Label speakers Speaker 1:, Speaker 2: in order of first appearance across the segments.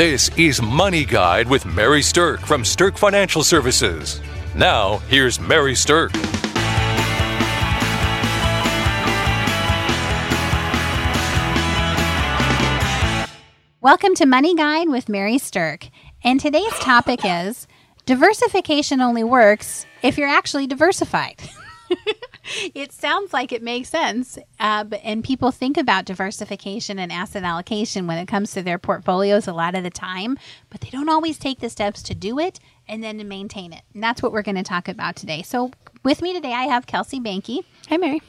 Speaker 1: This is Money Guide with Mary Stirk from Stirk Financial Services. Now, here's Mary Stirk.
Speaker 2: Welcome to Money Guide with Mary Stirk. And today's topic is diversification only works if you're actually diversified. it sounds like it makes sense. Uh, and people think about diversification and asset allocation when it comes to their portfolios a lot of the time, but they don't always take the steps to do it and then to maintain it. And that's what we're going to talk about today. So, with me today, I have Kelsey Banky.
Speaker 3: Hi, Mary.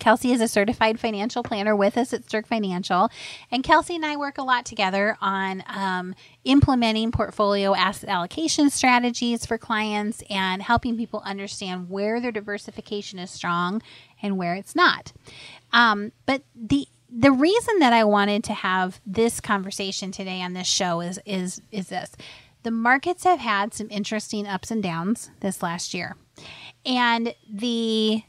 Speaker 2: Kelsey is a certified financial planner with us at Stirk Financial. And Kelsey and I work a lot together on um, implementing portfolio asset allocation strategies for clients and helping people understand where their diversification is strong and where it's not. Um, but the the reason that I wanted to have this conversation today on this show is is is this. The markets have had some interesting ups and downs this last year. And the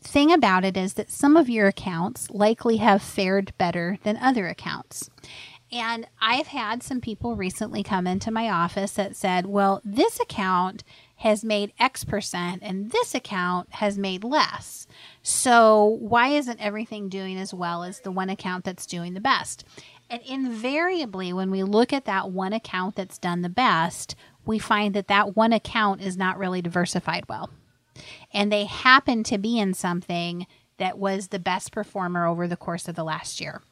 Speaker 2: thing about it is that some of your accounts likely have fared better than other accounts. And I've had some people recently come into my office that said, well, this account has made X percent and this account has made less. So why isn't everything doing as well as the one account that's doing the best? And invariably, when we look at that one account that's done the best, we find that that one account is not really diversified well and they happen to be in something that was the best performer over the course of the last year.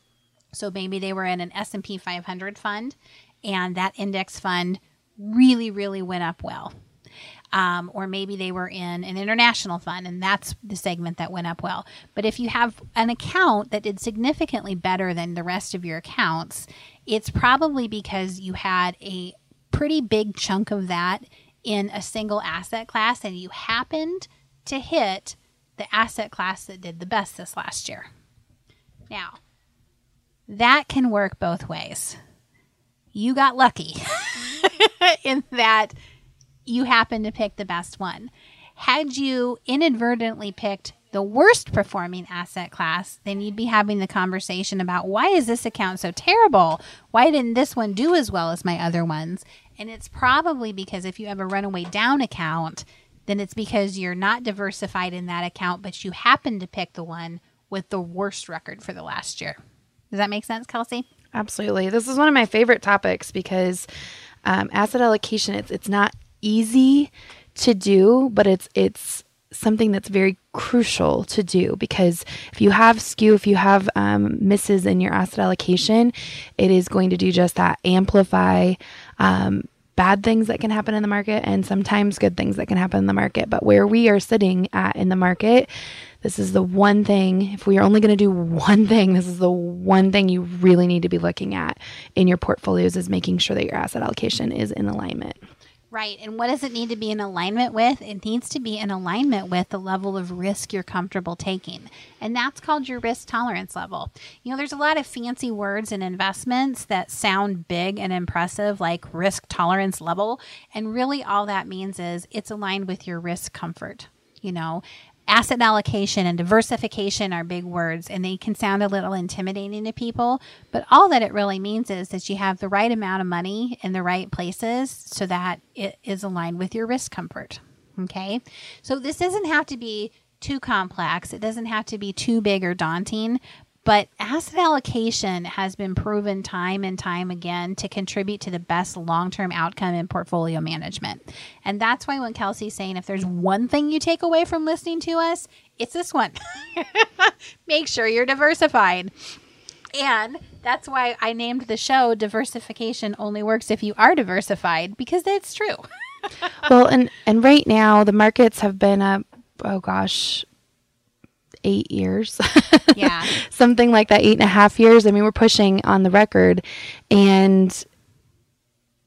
Speaker 2: So maybe they were in an S&P 500 fund and that index fund really really went up well. Um, or maybe they were in an international fund and that's the segment that went up well. But if you have an account that did significantly better than the rest of your accounts, it's probably because you had a pretty big chunk of that in a single asset class and you happened to hit the asset class that did the best this last year. Now, that can work both ways. You got lucky in that you happened to pick the best one. Had you inadvertently picked the worst performing asset class, then you'd be having the conversation about why is this account so terrible? Why didn't this one do as well as my other ones? And it's probably because if you have a runaway down account, then it's because you're not diversified in that account, but you happen to pick the one with the worst record for the last year. Does that make sense, Kelsey?
Speaker 3: Absolutely. This is one of my favorite topics because um, asset allocation it's it's not easy to do, but it's it's something that's very crucial to do because if you have skew, if you have um, misses in your asset allocation, it is going to do just that amplify um, bad things that can happen in the market and sometimes good things that can happen in the market. But where we are sitting at in the market, this is the one thing, if we are only going to do one thing, this is the one thing you really need to be looking at in your portfolios is making sure that your asset allocation is in alignment.
Speaker 2: Right. And what does it need to be in alignment with? It needs to be in alignment with the level of risk you're comfortable taking. And that's called your risk tolerance level. You know, there's a lot of fancy words in investments that sound big and impressive, like risk tolerance level. And really, all that means is it's aligned with your risk comfort. You know, asset allocation and diversification are big words and they can sound a little intimidating to people, but all that it really means is that you have the right amount of money in the right places so that it is aligned with your risk comfort. Okay. So this doesn't have to be too complex. It doesn't have to be too big or daunting, but asset allocation has been proven time and time again to contribute to the best long term outcome in portfolio management. And that's why when Kelsey's saying if there's one thing you take away from listening to us, it's this one make sure you're diversified. And that's why I named the show Diversification Only Works If You Are Diversified, because that's true.
Speaker 3: well, and, and right now the markets have been up, oh gosh, eight years.
Speaker 2: Yeah.
Speaker 3: Something like that, eight and a half years. I mean, we're pushing on the record. And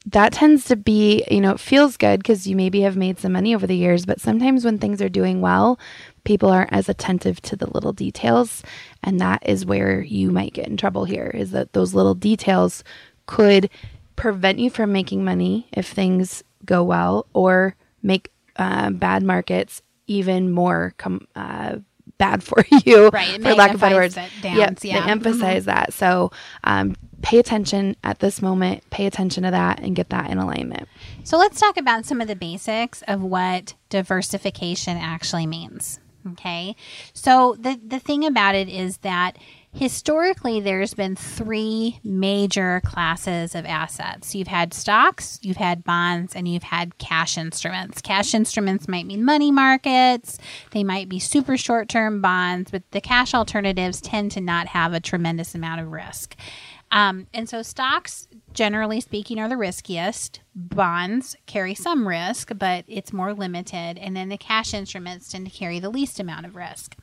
Speaker 3: that tends to be, you know, it feels good because you maybe have made some money over the years, but sometimes when things are doing well, people aren't as attentive to the little details. And that is where you might get in trouble here is that those little details could prevent you from making money if things go well or make uh, bad markets even more com- uh, bad for you,
Speaker 2: right,
Speaker 3: for lack of better words.
Speaker 2: Downs, yep,
Speaker 3: yeah, they emphasize mm-hmm. that. So um, pay attention at this moment, pay attention to that and get that in alignment.
Speaker 2: So let's talk about some of the basics of what diversification actually means. Okay. So the, the thing about it is that historically there's been three major classes of assets. You've had stocks, you've had bonds, and you've had cash instruments. Cash instruments might mean money markets, they might be super short term bonds, but the cash alternatives tend to not have a tremendous amount of risk. Um, and so stocks, generally speaking, are the riskiest. Bonds carry some risk, but it's more limited. And then the cash instruments tend to carry the least amount of risk.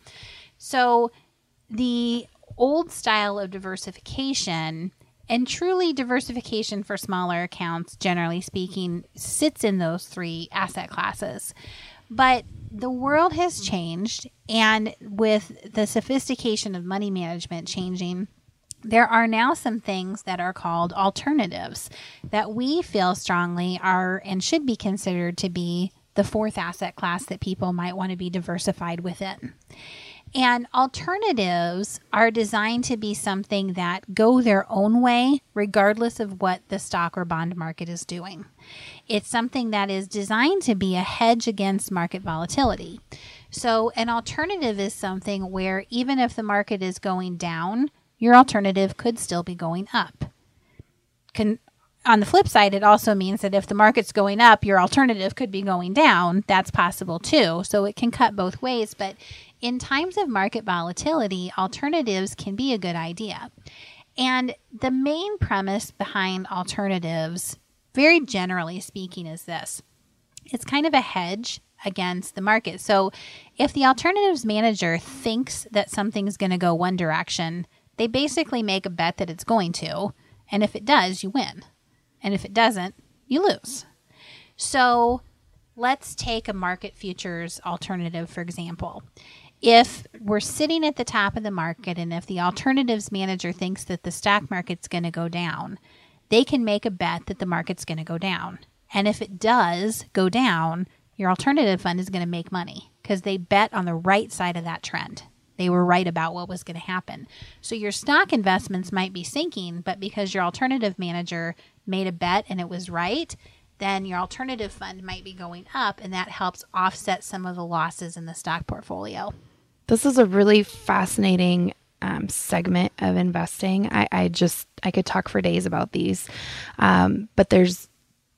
Speaker 2: So the old style of diversification and truly diversification for smaller accounts, generally speaking, sits in those three asset classes. But the world has changed, and with the sophistication of money management changing, there are now some things that are called alternatives that we feel strongly are and should be considered to be the fourth asset class that people might want to be diversified within. And alternatives are designed to be something that go their own way, regardless of what the stock or bond market is doing. It's something that is designed to be a hedge against market volatility. So, an alternative is something where even if the market is going down, your alternative could still be going up. On the flip side, it also means that if the market's going up, your alternative could be going down. That's possible too. So it can cut both ways. But in times of market volatility, alternatives can be a good idea. And the main premise behind alternatives, very generally speaking, is this it's kind of a hedge against the market. So if the alternatives manager thinks that something's going to go one direction, they basically make a bet that it's going to. And if it does, you win. And if it doesn't, you lose. So let's take a market futures alternative, for example. If we're sitting at the top of the market and if the alternatives manager thinks that the stock market's going to go down, they can make a bet that the market's going to go down. And if it does go down, your alternative fund is going to make money because they bet on the right side of that trend. They were right about what was going to happen. So your stock investments might be sinking, but because your alternative manager made a bet and it was right, then your alternative fund might be going up, and that helps offset some of the losses in the stock portfolio.
Speaker 3: This is a really fascinating um, segment of investing. I, I, just I could talk for days about these, um, but there's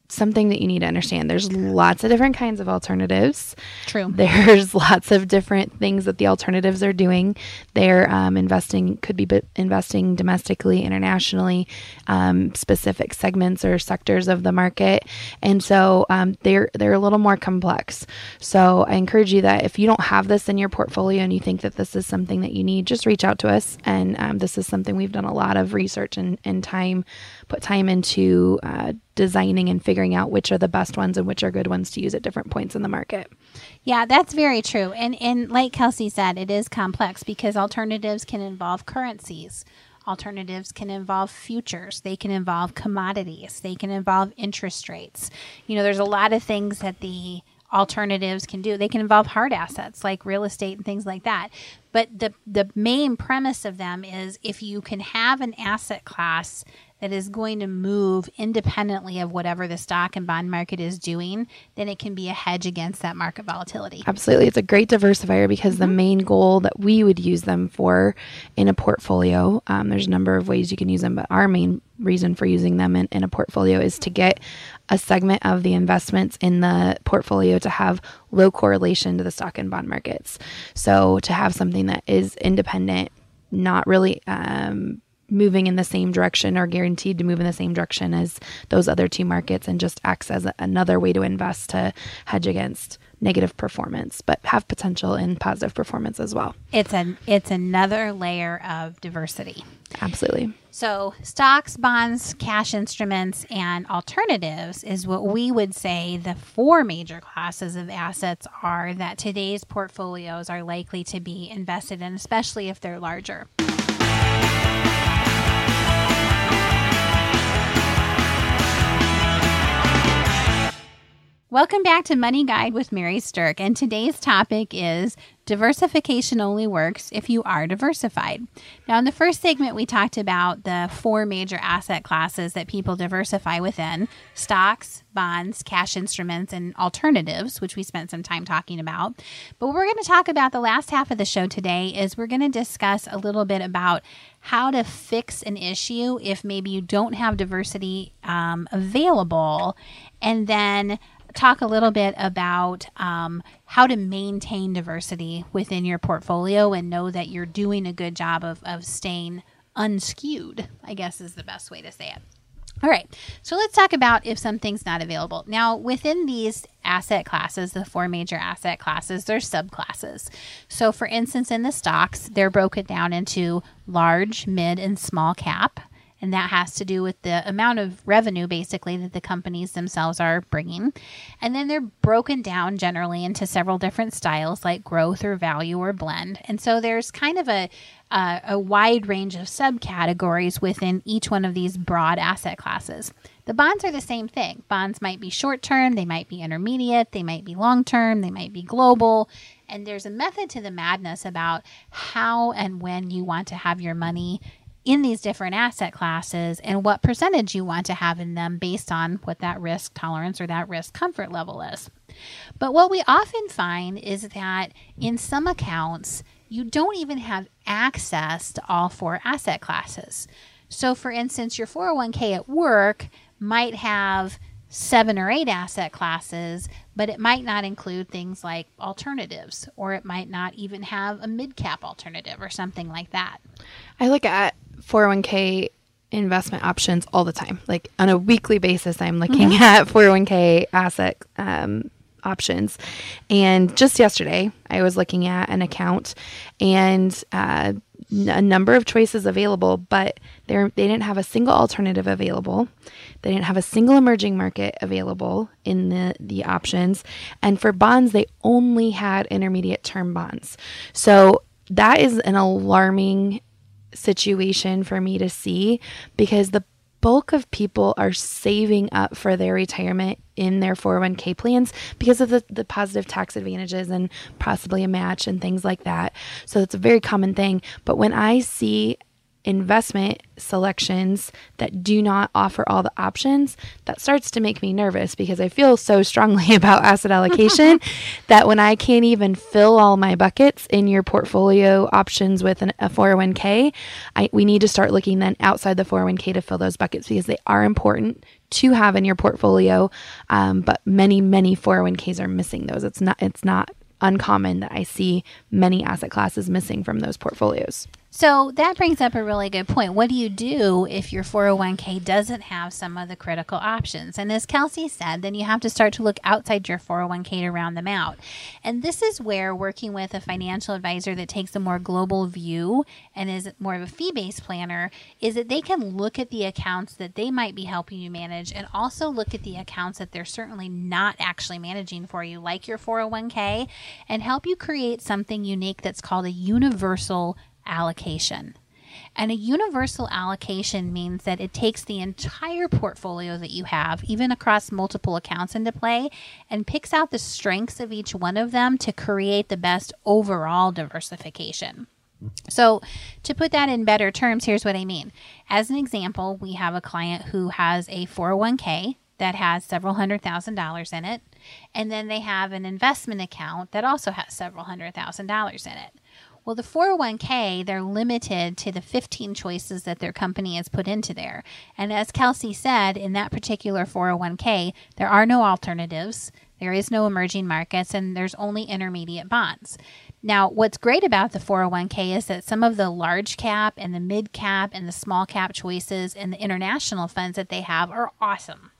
Speaker 3: something that you need to understand. There's lots of different kinds of alternatives.
Speaker 2: True.
Speaker 3: There's lots of different things that the alternatives are doing. They're um, investing, could be investing domestically, internationally, um, specific segments or sectors of the market, and so um, they're they're a little more complex. So I encourage you that if you don't have this in your portfolio and you think that this is something that you need, just reach out to us. And um, this is something we've done a lot of research and, and time, put time into. Uh, designing and figuring out which are the best ones and which are good ones to use at different points in the market.
Speaker 2: Yeah, that's very true. And and like Kelsey said, it is complex because alternatives can involve currencies. Alternatives can involve futures. They can involve commodities. They can involve interest rates. You know, there's a lot of things that the alternatives can do. They can involve hard assets like real estate and things like that. But the the main premise of them is if you can have an asset class that is going to move independently of whatever the stock and bond market is doing, then it can be a hedge against that market volatility.
Speaker 3: Absolutely. It's a great diversifier because mm-hmm. the main goal that we would use them for in a portfolio, um, there's a number of ways you can use them, but our main reason for using them in, in a portfolio is to get a segment of the investments in the portfolio to have low correlation to the stock and bond markets. So to have something that is independent, not really um, moving in the same direction or guaranteed to move in the same direction as those other two markets and just acts as another way to invest to hedge against negative performance but have potential in positive performance as well.
Speaker 2: It's an it's another layer of diversity.
Speaker 3: Absolutely.
Speaker 2: So, stocks, bonds, cash instruments and alternatives is what we would say the four major classes of assets are that today's portfolios are likely to be invested in especially if they're larger. Welcome back to Money Guide with Mary Stirk, and today's topic is diversification only works if you are diversified. Now, in the first segment, we talked about the four major asset classes that people diversify within stocks, bonds, cash instruments, and alternatives, which we spent some time talking about. But what we're going to talk about the last half of the show today is we're going to discuss a little bit about how to fix an issue if maybe you don't have diversity um, available, and then talk a little bit about um, how to maintain diversity within your portfolio and know that you're doing a good job of, of staying unskewed, I guess is the best way to say it. All right, so let's talk about if something's not available. Now, within these asset classes, the four major asset classes, there's subclasses. So, for instance, in the stocks, they're broken down into large, mid, and small cap and that has to do with the amount of revenue basically that the companies themselves are bringing. And then they're broken down generally into several different styles like growth or value or blend. And so there's kind of a uh, a wide range of subcategories within each one of these broad asset classes. The bonds are the same thing. Bonds might be short term, they might be intermediate, they might be long term, they might be global. And there's a method to the madness about how and when you want to have your money in these different asset classes and what percentage you want to have in them based on what that risk tolerance or that risk comfort level is. But what we often find is that in some accounts, you don't even have access to all four asset classes. So, for instance, your 401k at work might have seven or eight asset classes, but it might not include things like alternatives, or it might not even have a mid cap alternative or something like that.
Speaker 3: I look at 401k investment options all the time. Like on a weekly basis, I'm looking mm-hmm. at 401k asset um, options. And just yesterday, I was looking at an account and uh, a number of choices available, but they didn't have a single alternative available. They didn't have a single emerging market available in the, the options. And for bonds, they only had intermediate term bonds. So that is an alarming situation for me to see because the bulk of people are saving up for their retirement in their 401k plans because of the, the positive tax advantages and possibly a match and things like that. So it's a very common thing. But when I see investment selections that do not offer all the options, that starts to make me nervous because I feel so strongly about asset allocation that when I can't even fill all my buckets in your portfolio options with an, a 401k, I, we need to start looking then outside the 401k to fill those buckets because they are important to have in your portfolio. Um, but many, many 401ks are missing those. It's not, it's not uncommon that I see many asset classes missing from those portfolios.
Speaker 2: So that brings up a really good point. What do you do if your 401k doesn't have some of the critical options? And as Kelsey said, then you have to start to look outside your 401k to round them out. And this is where working with a financial advisor that takes a more global view and is more of a fee based planner is that they can look at the accounts that they might be helping you manage and also look at the accounts that they're certainly not actually managing for you, like your 401k, and help you create something unique that's called a universal allocation. And a universal allocation means that it takes the entire portfolio that you have, even across multiple accounts, into play and picks out the strengths of each one of them to create the best overall diversification. So, to put that in better terms, here's what I mean. As an example, we have a client who has a 401k that has several hundred thousand dollars in it, and then they have an investment account that also has several hundred thousand dollars in it. Well, the 401k, they're limited to the 15 choices that their company has put into there. And as Kelsey said, in that particular 401k, there are no alternatives, there is no emerging markets, and there's only intermediate bonds. Now, what's great about the 401k is that some of the large cap and the mid cap and the small cap choices and the international funds that they have are awesome.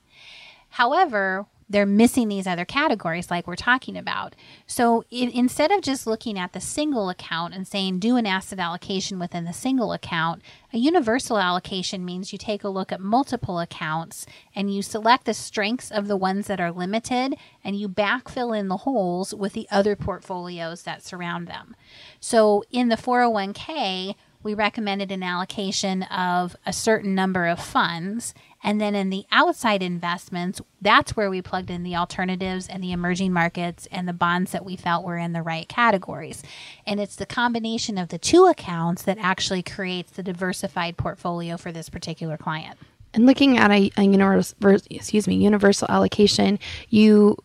Speaker 2: However, they're missing these other categories like we're talking about. So in, instead of just looking at the single account and saying do an asset allocation within the single account, a universal allocation means you take a look at multiple accounts and you select the strengths of the ones that are limited and you backfill in the holes with the other portfolios that surround them. So in the 401k, we recommended an allocation of a certain number of funds. And then in the outside investments, that's where we plugged in the alternatives and the emerging markets and the bonds that we felt were in the right categories. And it's the combination of the two accounts that actually creates the diversified portfolio for this particular client.
Speaker 3: And looking at a, a excuse me, universal allocation, you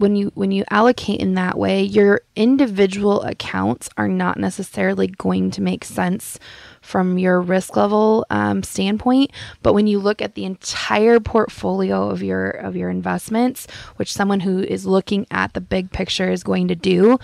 Speaker 3: when you when you allocate in that way, your individual accounts are not necessarily going to make sense from your risk level um, standpoint. But when you look at the entire portfolio of your of your investments, which someone who is looking at the big picture is going to do,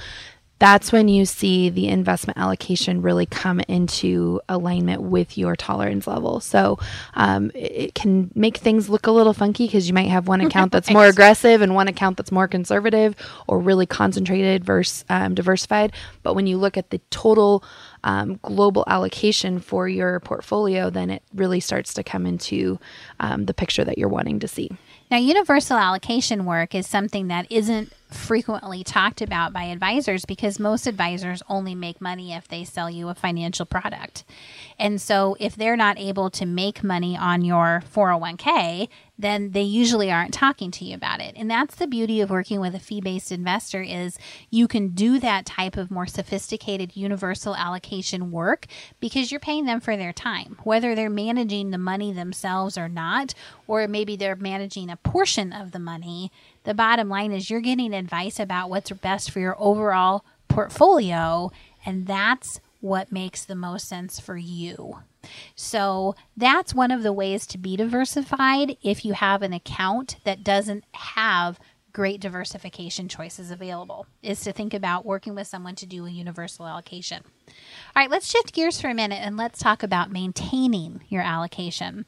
Speaker 3: that's when you see the investment allocation really come into alignment with your tolerance level. So um, it, can make things look a little funky because you might have one account that's more aggressive and one account that's more conservative or really concentrated versus um, diversified. But when you look at the total um, global allocation for your portfolio, then it really starts to come into um, the picture that you're wanting to see.
Speaker 2: Now, universal allocation work is something that isn't frequently talked about by advisors because most advisors only make money if they sell you a financial product. And so if they're not able to make money on your 401k, then they usually aren't talking to you about it. And that's the beauty of working with a fee-based investor is you can do that type of more sophisticated universal allocation work because you're paying them for their time. Whether they're managing the money themselves or not, or maybe they're managing a portion of the money, the bottom line is you're getting advice about what's best for your overall portfolio, and that's what makes the most sense for you. So that's one of the ways to be diversified if you have an account that doesn't have great diversification choices available is to think about working with someone to do a universal allocation. All right, let's shift gears for a minute and let's talk about maintaining your allocation.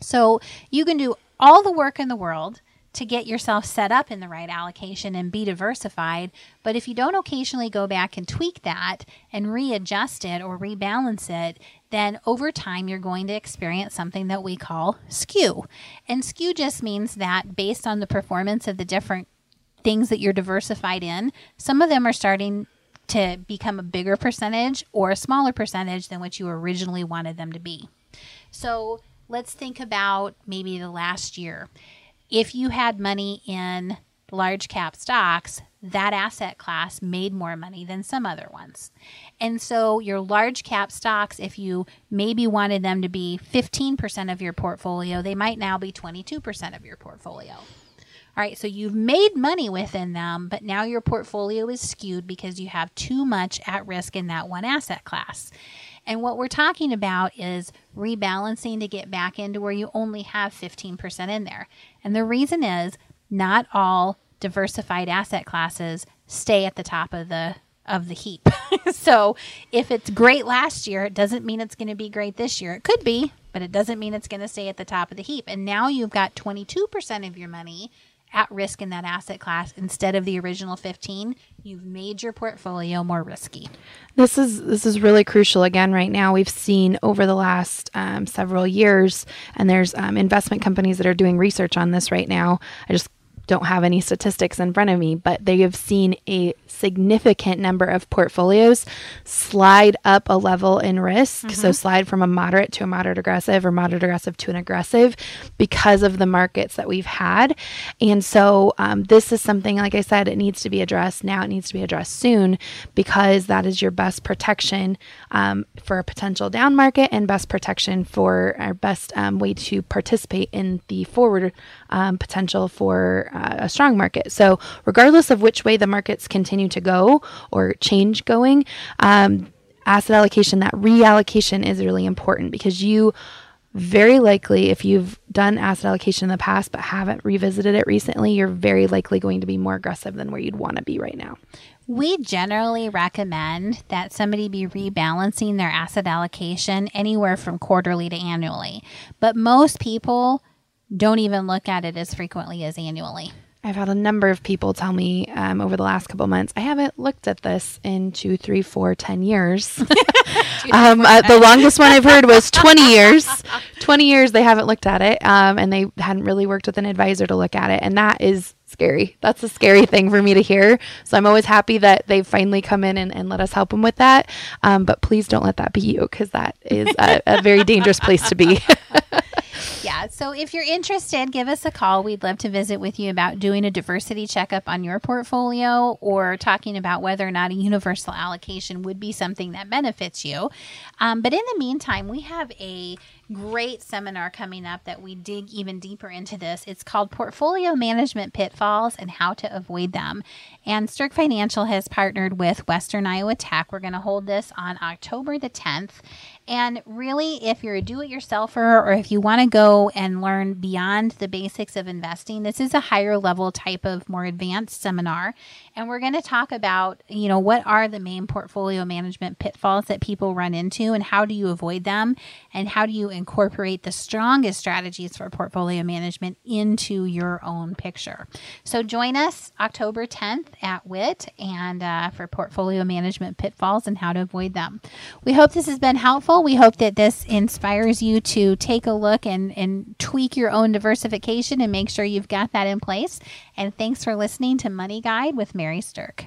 Speaker 2: So you can do all the work in the world to get yourself set up in the right allocation and be diversified. But if you don't occasionally go back and tweak that and readjust it or rebalance it, then over time you're going to experience something that we call skew. And skew just means that based on the performance of the different things that you're diversified in, some of them are starting to become a bigger percentage or a smaller percentage than what you originally wanted them to be. So let's think about maybe the last year if you had money in large cap stocks, that asset class made more money than some other ones. And so your large cap stocks, if you maybe wanted them to be 15% of your portfolio, they might now be 22% of your portfolio. All right, so you've made money within them, but now your portfolio is skewed because you have too much at risk in that one asset class. And what we're talking about is rebalancing to get back into where you only have 15% in there. And the reason is not all diversified asset classes stay at the top of the of the heap. so if it's great last year, it doesn't mean it's going to be great this year. It could be, but it doesn't mean it's going to stay at the top of the heap. And now you've got 22% of your money at risk in that asset class instead of the original 15 you've made your portfolio more risky.
Speaker 3: This is this is really crucial. Again right now we've seen over the last um, several years and there's um, investment companies that are doing research on this right now. I just don't have any statistics in front of me, but they have seen a significant number of portfolios slide up a level in risk. Mm-hmm. So, slide from a moderate to a moderate aggressive or moderate aggressive to an aggressive because of the markets that we've had. And so, um, this is something, like I said, it needs to be addressed now. It needs to be addressed soon because that is your best protection um, for a potential down market and best protection for our best um, way to participate in the forward um, potential for uh, a strong market. So, regardless of which way the markets continue to go or change going, um, asset allocation, that reallocation is really important because you very likely, if you've done asset allocation in the past but haven't revisited it recently, you're very likely going to be more aggressive than where you'd want to be right now.
Speaker 2: We generally recommend that somebody be rebalancing their asset allocation anywhere from quarterly to annually. But most people don't even look at it as frequently as annually.
Speaker 3: I've had a number of people tell me um, over the last couple months, I haven't looked at this in two, three, four, ten years. um, uh, the longest one I've heard was 20 years. 20 years they haven't looked at it, um, and they hadn't really worked with an advisor to look at it. And that is scary. That's a scary thing for me to hear. So I'm always happy that they've finally come in and, and let us help them with that. Um, but please don't let that be you because that is a, a very dangerous place to be.
Speaker 2: Yeah. So if you're interested, give us a call. We'd love to visit with you about doing a diversity checkup on your portfolio or talking about whether or not a universal allocation would be something that benefits you. Um, but in the meantime, we have a great seminar coming up that we dig even deeper into this. It's called Portfolio Management Pitfalls and How to Avoid Them. And Stirk Financial has partnered with Western Iowa Tech. We're going to hold this on October the 10th. And really, if you're a do it yourselfer or if you want to go and learn beyond the basics of investing, this is a higher level type of more advanced seminar. And we're going to talk about, you know, what are the main portfolio management pitfalls that people run into and how do you avoid them and how do you incorporate the strongest strategies for portfolio management into your own picture. So join us October 10th at WIT and uh, for portfolio management pitfalls and how to avoid them. We hope this has been helpful. We hope that this inspires you to take a look and, and tweak your own diversification and make sure you've got that in place. And thanks for listening to Money Guide with Mary Stirk.